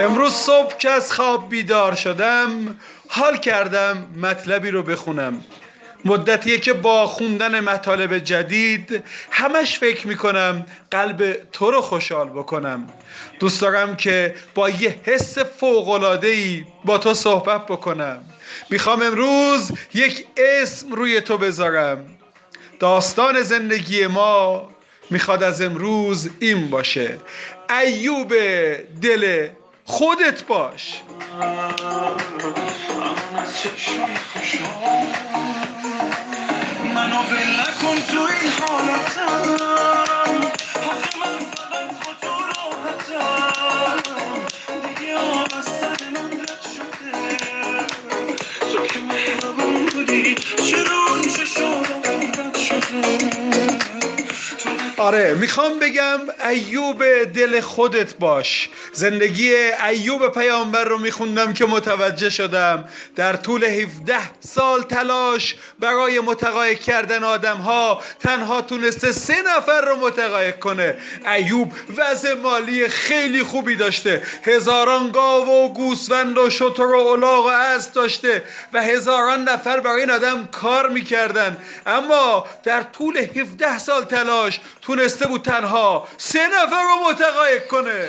امروز صبح که از خواب بیدار شدم حال کردم مطلبی رو بخونم. مدتیه که با خوندن مطالب جدید همش فکر می‌کنم قلب تو رو خوشحال بکنم. دوست دارم که با یه حس ای با تو صحبت بکنم. می‌خوام امروز یک اسم روی تو بذارم. داستان زندگی ما می‌خواد از امروز این باشه. ایوب دل خودت باش. منو نکن تو این حالتم آخه من فقط با تو راحتم دیگه آب از سر من رد شده تو که مهربان بودی چرا این چشارم رد شده آره می‌خوام بگم ایوب دل خودت باش. زندگی ایوب پیامبر رو میخوندم که متوجه شدم. در طول 17 سال تلاش برای متقاعد کردن آدم ها تنها تونسته سه نفر رو متقاعد کنه. ایوب وضع مالی خیلی خوبی داشته. هزاران گاو و گوسفند و شتر و الاغ و اسب داشته و هزاران نفر برای این آدم کار می‌کردن. اما در طول 17 سال تلاش تونسته بود تنها سه نفر رو متقاعد کنه.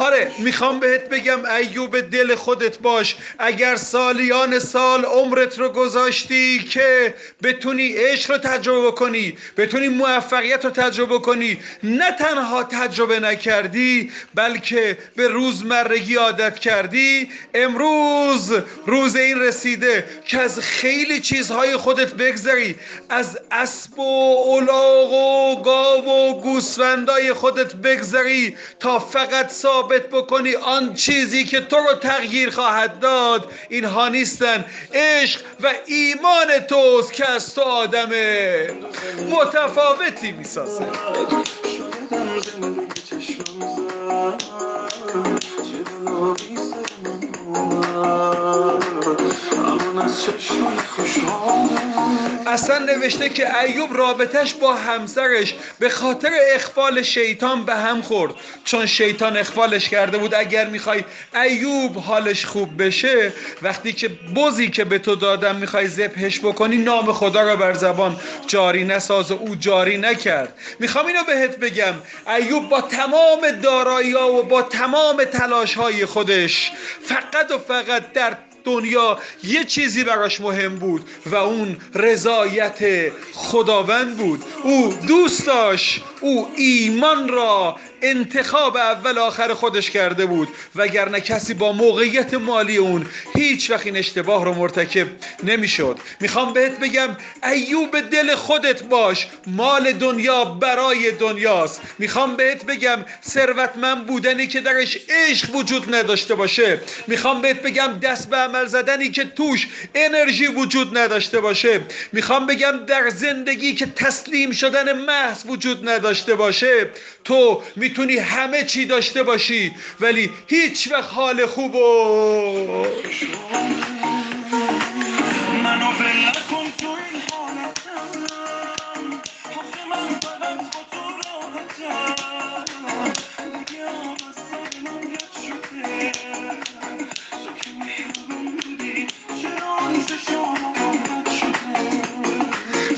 آره می‌خوام بهت بگم ایوب دل خودت باش. اگر سالیان سال عمرت رو گذاشتی که بتونی عشق رو تجربه کنی بتونی موفقیت رو تجربه کنی نه تنها تجربه نکردی بلکه به روزمرگی عادت کردی. امروز روز این رسیده که از خیلی چیزهای خودت بگذری. از اسب و الاغ و گاو و گوسفندای خودت بگذری تا فقط ثابت بکنی آن چیزی که تو رو تغییر خواهد داد. اینها نیستن. عشق و ایمان توست که از تو آدم متفاوتی می‌سازه. اصلا نوشته که ایوب رابطش با همسرش به خاطر اخفال شیطان به هم خورد. چون شیطان اخفالش کرده بود اگر می‌خوای ایوب حالش خوب بشه وقتی که بزی که به تو دادم می‌خوای زبهش بکنی نام خدا رو بر زبان جاری نساز و او جاری نکرد. می‌خوام اینو بهت بگم. ایوب با تمام دارایی و با تمام تلاش های خودش فقط و فقط در دنیا یه چیزی براش مهم بود و اون رضایت خداوند بود. او دوست داشت او ایمان را انتخاب اول آخر خودش کرده بود وگرنه کسی با موقعیت مالی اون هیچ وقت این اشتباه رو مرتکب نمی‌شد. می‌خوام بهت بگم ایوب دل خودت باش. مال دنیا برای دنیاست. می‌خوام بهت بگم ثروتمند بودنی که درش عشق وجود نداشته باشه. می‌خوام بهت بگم دست به عمل زدنی که توش انرژی وجود نداشته باشه. می‌خوام بگم در زندگی که تسلیم شدن محض وجود نداشته باشه تو می‌تونی همه چی داشته باشی ولی هیچ وقت حال خوب و منو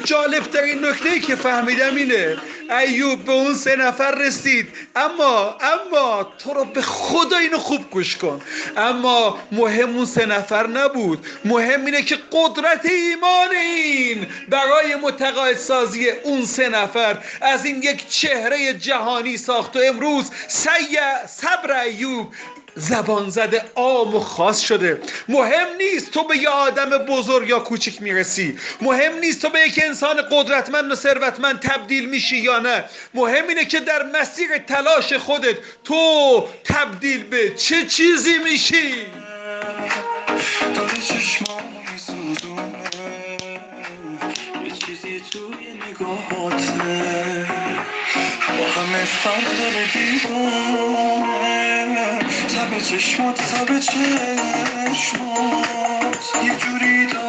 جالب ترین نکته که فهمیدم اینه ایوب به اون سه نفر رسید. اما اما تو رو به خدا اینو خوب گوش کن. اما مهم اون سه نفر نبود. مهم اینه که قدرت ایمان این برای متقاعد سازی اون سه نفر از این یک چهره جهانی ساخت و امروز سیع صبر ایوب زبان زده عام و خاص شده. مهم نیست تو به یه آدم بزرگ یا کوچک می‌رسی. مهم نیست تو به یک انسان قدرتمند و ثروتمند تبدیل میشی یا نه. مهم اینه که در مسیر تلاش خودت تو تبدیل به چه چیزی میشی؟ توی نگاهاته همه فرق داره دیوانه. تب چشمات تب چشمات. یه جوری داغه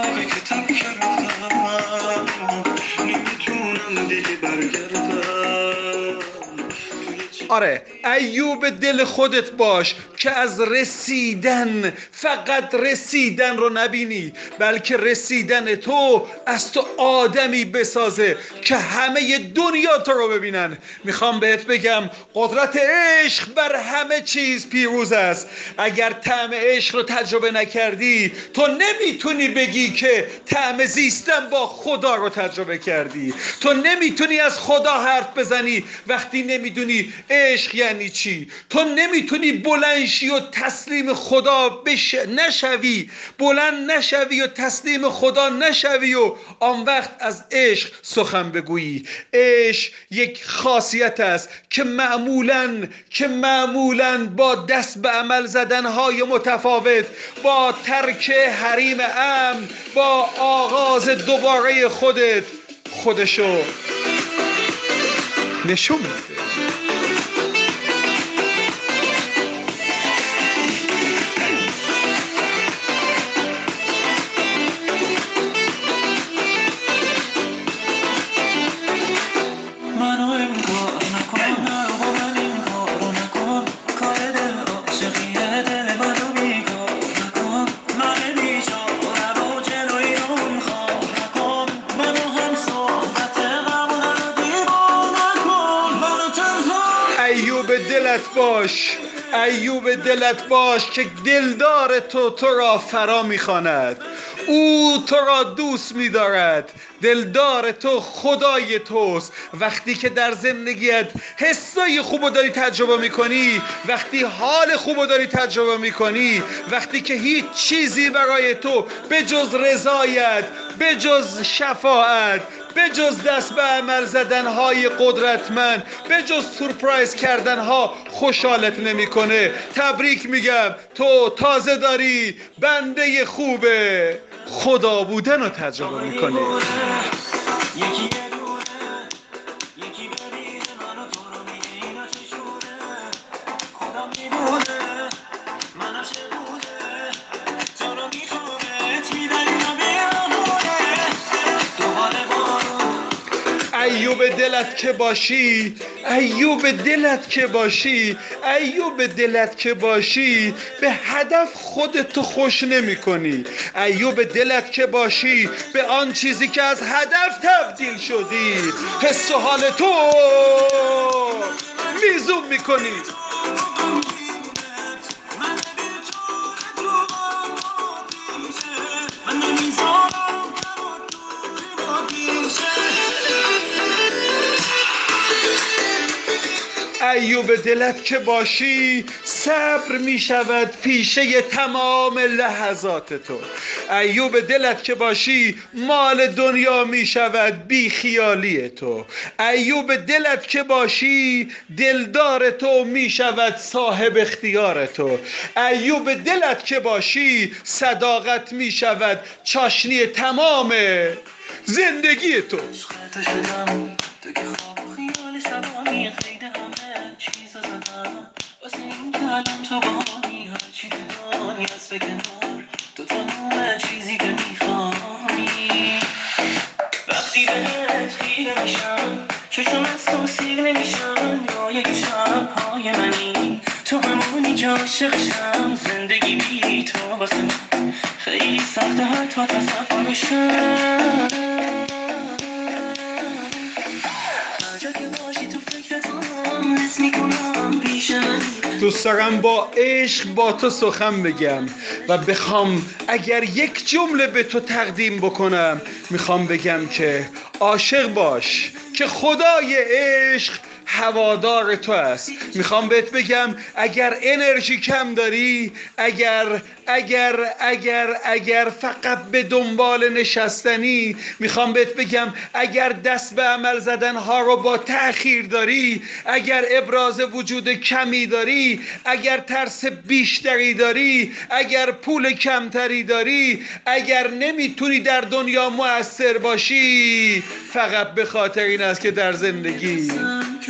آره ایوب دل خودت باش که از رسیدن فقط رسیدن رو نبینی بلکه رسیدن تو از تو آدمی بسازه که همه دنیا تو رو ببینن. می‌خوام بهت بگم قدرت عشق بر همه چیز پیروز است. اگر طعم عشق رو تجربه نکردی تو نمی‌تونی بگی که طعم زیستن با خدا رو تجربه کردی. تو نمی‌تونی از خدا حرف بزنی. وقتی نمی‌دونی عشق یعنی چی؟ تو نمی‌تونی بلنشی و تسلیم خدا بش... نشوی. بلند نشوی و تسلیم خدا نشوی و آن وقت از عشق سخن بگویی. عشق یک خاصیت است که معمولا که معمولا با دست به عمل زدن های متفاوت با ترک حریم امن با آغاز دوباره خودت خودشو نشون میده. دلت باش ایوب دلت باش که دلدار تو تو را فرا می‌خواند. او تو را دوست میدارد. دلدار تو خدای توست. وقتی که در زندگیت حسای خوب داری تجربه می‌کنی وقتی حال خوب داری تجربه می‌کنی وقتی که هیچ چیزی برای تو به جز رضایت به جز شفاعت به جز دست به عمل زدن های قدرتمند به جز سورپرایز کردن ها خوشحالت نمی‌کنه. تبریک میگم. تو تازه داری بنده خوبه خدا بودن رو تجربه می‌کنی. دلت که باشی ایوب دلت که باشی ایوب دلت که باشی به هدف خودتو خوش نمی کنی. ایوب دلت که باشی به آن چیزی که از هدف تبدیل شدی. حس و حال تو میزون می‌کنی ایوب دلت که باشی صبر می شود پیشه تمام لحظات تو. ایوب دلت که باشی مال دنیا می شود بی خیالی تو. ایوب دلت که باشی دلدار تو می شود صاحب اختیار تو. ایوب دلت که باشی صداقت می شود چاشنی تمام زندگی تو. واسه این که الان تو بانی هرچی دانی از تو تمام چیزی که وقتی بهت خیره میشم چشم از تو نمیشم یک های منی. تو همونی که زندگی بی واسه من. خیلی سخته حتی تصورشم که باش دوست دارم با عشق با تو سخن بگم و بخوام اگر یک جمله به تو تقدیم بکنم می‌خوام بگم که عاشق باش که خدای عشق هوادار تو است. می‌خوام بهت بگم اگر انرژی کم داری اگر اگر اگر اگر فقط به دنبال نشستنی می‌خوام بهت بگم اگر دست به عمل زدن ها رو با تأخیر داری اگر ابراز وجود کمی داری اگر ترس بیشتری داری اگر پول کمتری داری اگر نمی‌تونی در دنیا موثر باشی فقط به خاطر این است که در زندگی.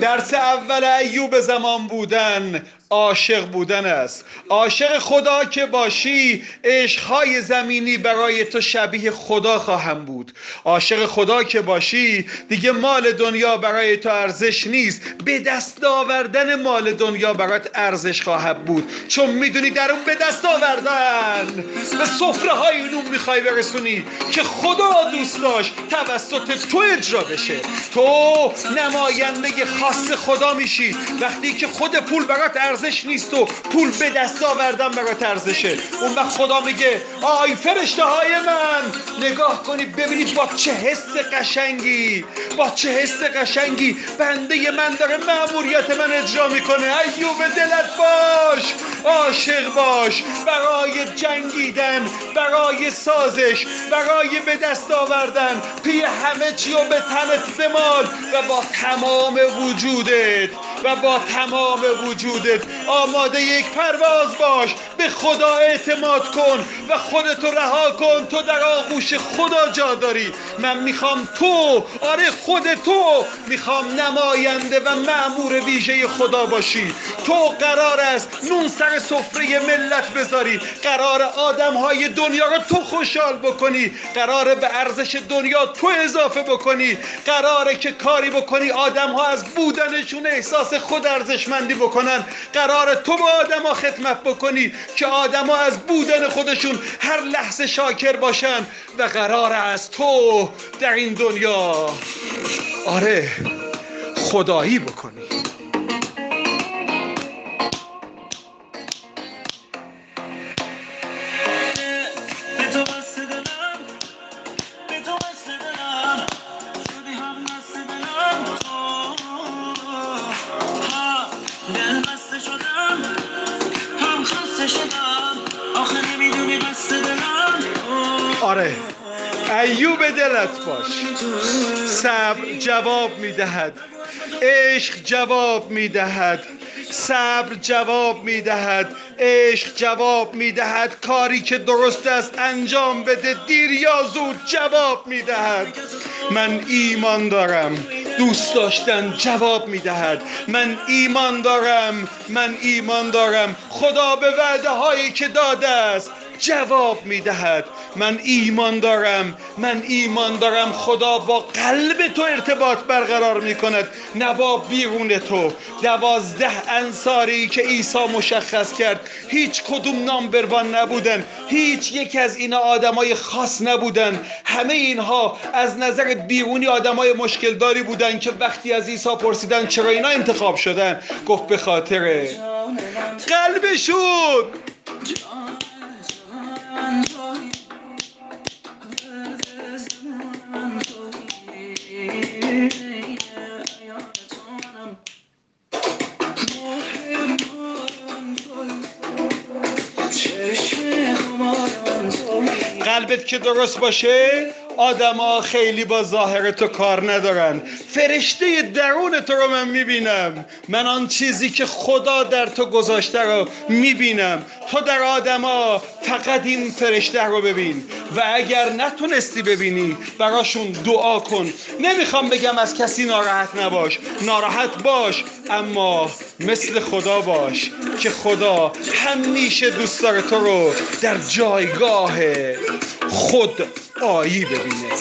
درس اول ایوب زمان بودن عاشق بودن است. عاشق خدا که باشی عشقهای زمینی برای تو شبیه خدا خواهم بود. عاشق خدا که باشی دیگه مال دنیا برای تو ارزش نیست. به دست آوردن مال دنیا برات ارزش خواهد بود. چون می‌دونی در اون به دست آوردن. به صفره های نون می‌خوای برسونی که خدا دوست داشت توسط تو اجرا بشه. تو نماینده خاص خدا میشی. وقتی که خود پول برات ارزش نیست و پول به دست آوردن برات ارزشه. اون وقت خدا میگه آی فرشته های من نگاه کنید ببینید با چه حس قشنگی با چه حس قشنگی بنده من داره معموریت من اجرا می‌کنه. ایوب دلت باش عاشق باش. برای جنگیدن برای سازش برای به دست آوردن پی همه چی و به تنت بمال و با تمام وجودت و با تمام وجودت آماده یک پرواز باش به خدا اعتماد کن و خودتو رها کن. تو در آغوش خدا جا داری. من می‌خوام تو آره خود تو می‌خوام نماینده و معمور ویژه خدا باشی. تو قرار است نون سر سفره ملت بذاری. قرار آدم های دنیا رو تو خوشحال بکنی. قرار به ارزش دنیا تو اضافه بکنی. قراره که کاری بکنی آدم ها از بودنشون احساس خود ارزشمندی بکنن. قرار تو به آدما خدمت بکنی که آدما از بودن خودشون هر لحظه شاکر باشن و قرار از تو در این دنیا. آره خدایی بکنی. ایوب دلت باش صبر جواب می‌دهد. عشق جواب می‌دهد. صبر جواب می‌دهد. عشق جواب می‌دهد. کاری که درست است انجام بده. دیر یا زود جواب می‌دهد. من ایمان دارم. دوست داشتن جواب می‌دهد. من ایمان دارم. من ایمان دارم. خدا به وعده هایی که داده است جواب می‌دهد. من ایمان دارم. من ایمان دارم. خدا با قلب تو ارتباط برقرار می کند نه با بیرون تو. دوازده انصاری که عیسی مشخص کرد. هیچ کدوم نامبروان نبودن. هیچ یک از این آدمای خاص نبودن. همه اینها از نظر بیرونی آدمای مشکل داری بودن که وقتی از عیسی پرسیدن چرا اینا انتخاب شدن؟ گفت به خاطر قلبشون قلبت که درست باشه آدما خیلی با ظاهر تو کار ندارن. فرشته درون تو رو من می‌بینم. من آن چیزی که خدا در تو گذاشته رو می‌بینم. تو در آدما فقط این فرشته رو ببین. و اگر نتونستی ببینی براشون دعا کن. نمی‌خوام بگم از کسی ناراحت نباش. ناراحت باش اما مثل خدا باش که خدا همیشه دوست داره تو رو در جایگاه خود آیی ببینه.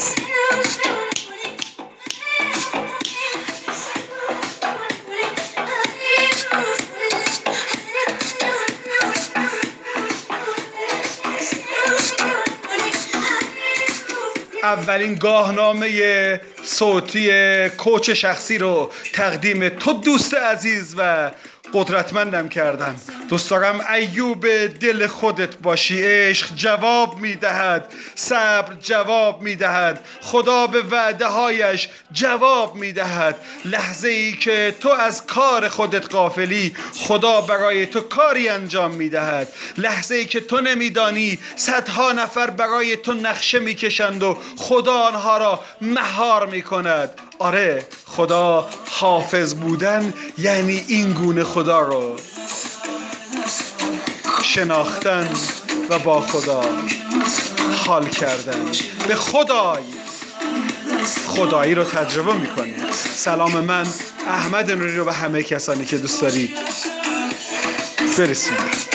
اولین گاهنامه صوتی کوچ شخصی رو تقدیم تو دوست عزیز و قدرتمندم کردم دوست دارم ایوب دل خودت باشی عشق جواب می‌دهد صبر جواب می‌دهد خدا به وعده هایش جواب می‌دهد. لحظه ای که تو از کار خودت قافلی خدا برای تو کاری انجام می‌دهد. لحظه ای که تو نمیدانی صدها نفر برای تو نقشه می‌کشند و خدا آنها را مهار می‌کند. آره خدا حافظ بودن یعنی این گونه خدا رو. شناختن و با خدا حال کردن. به خدای. خدایی رو تجربه می‌کنی. سلام من احمد نوری رو به همه کسانی که دوست دارید. برسید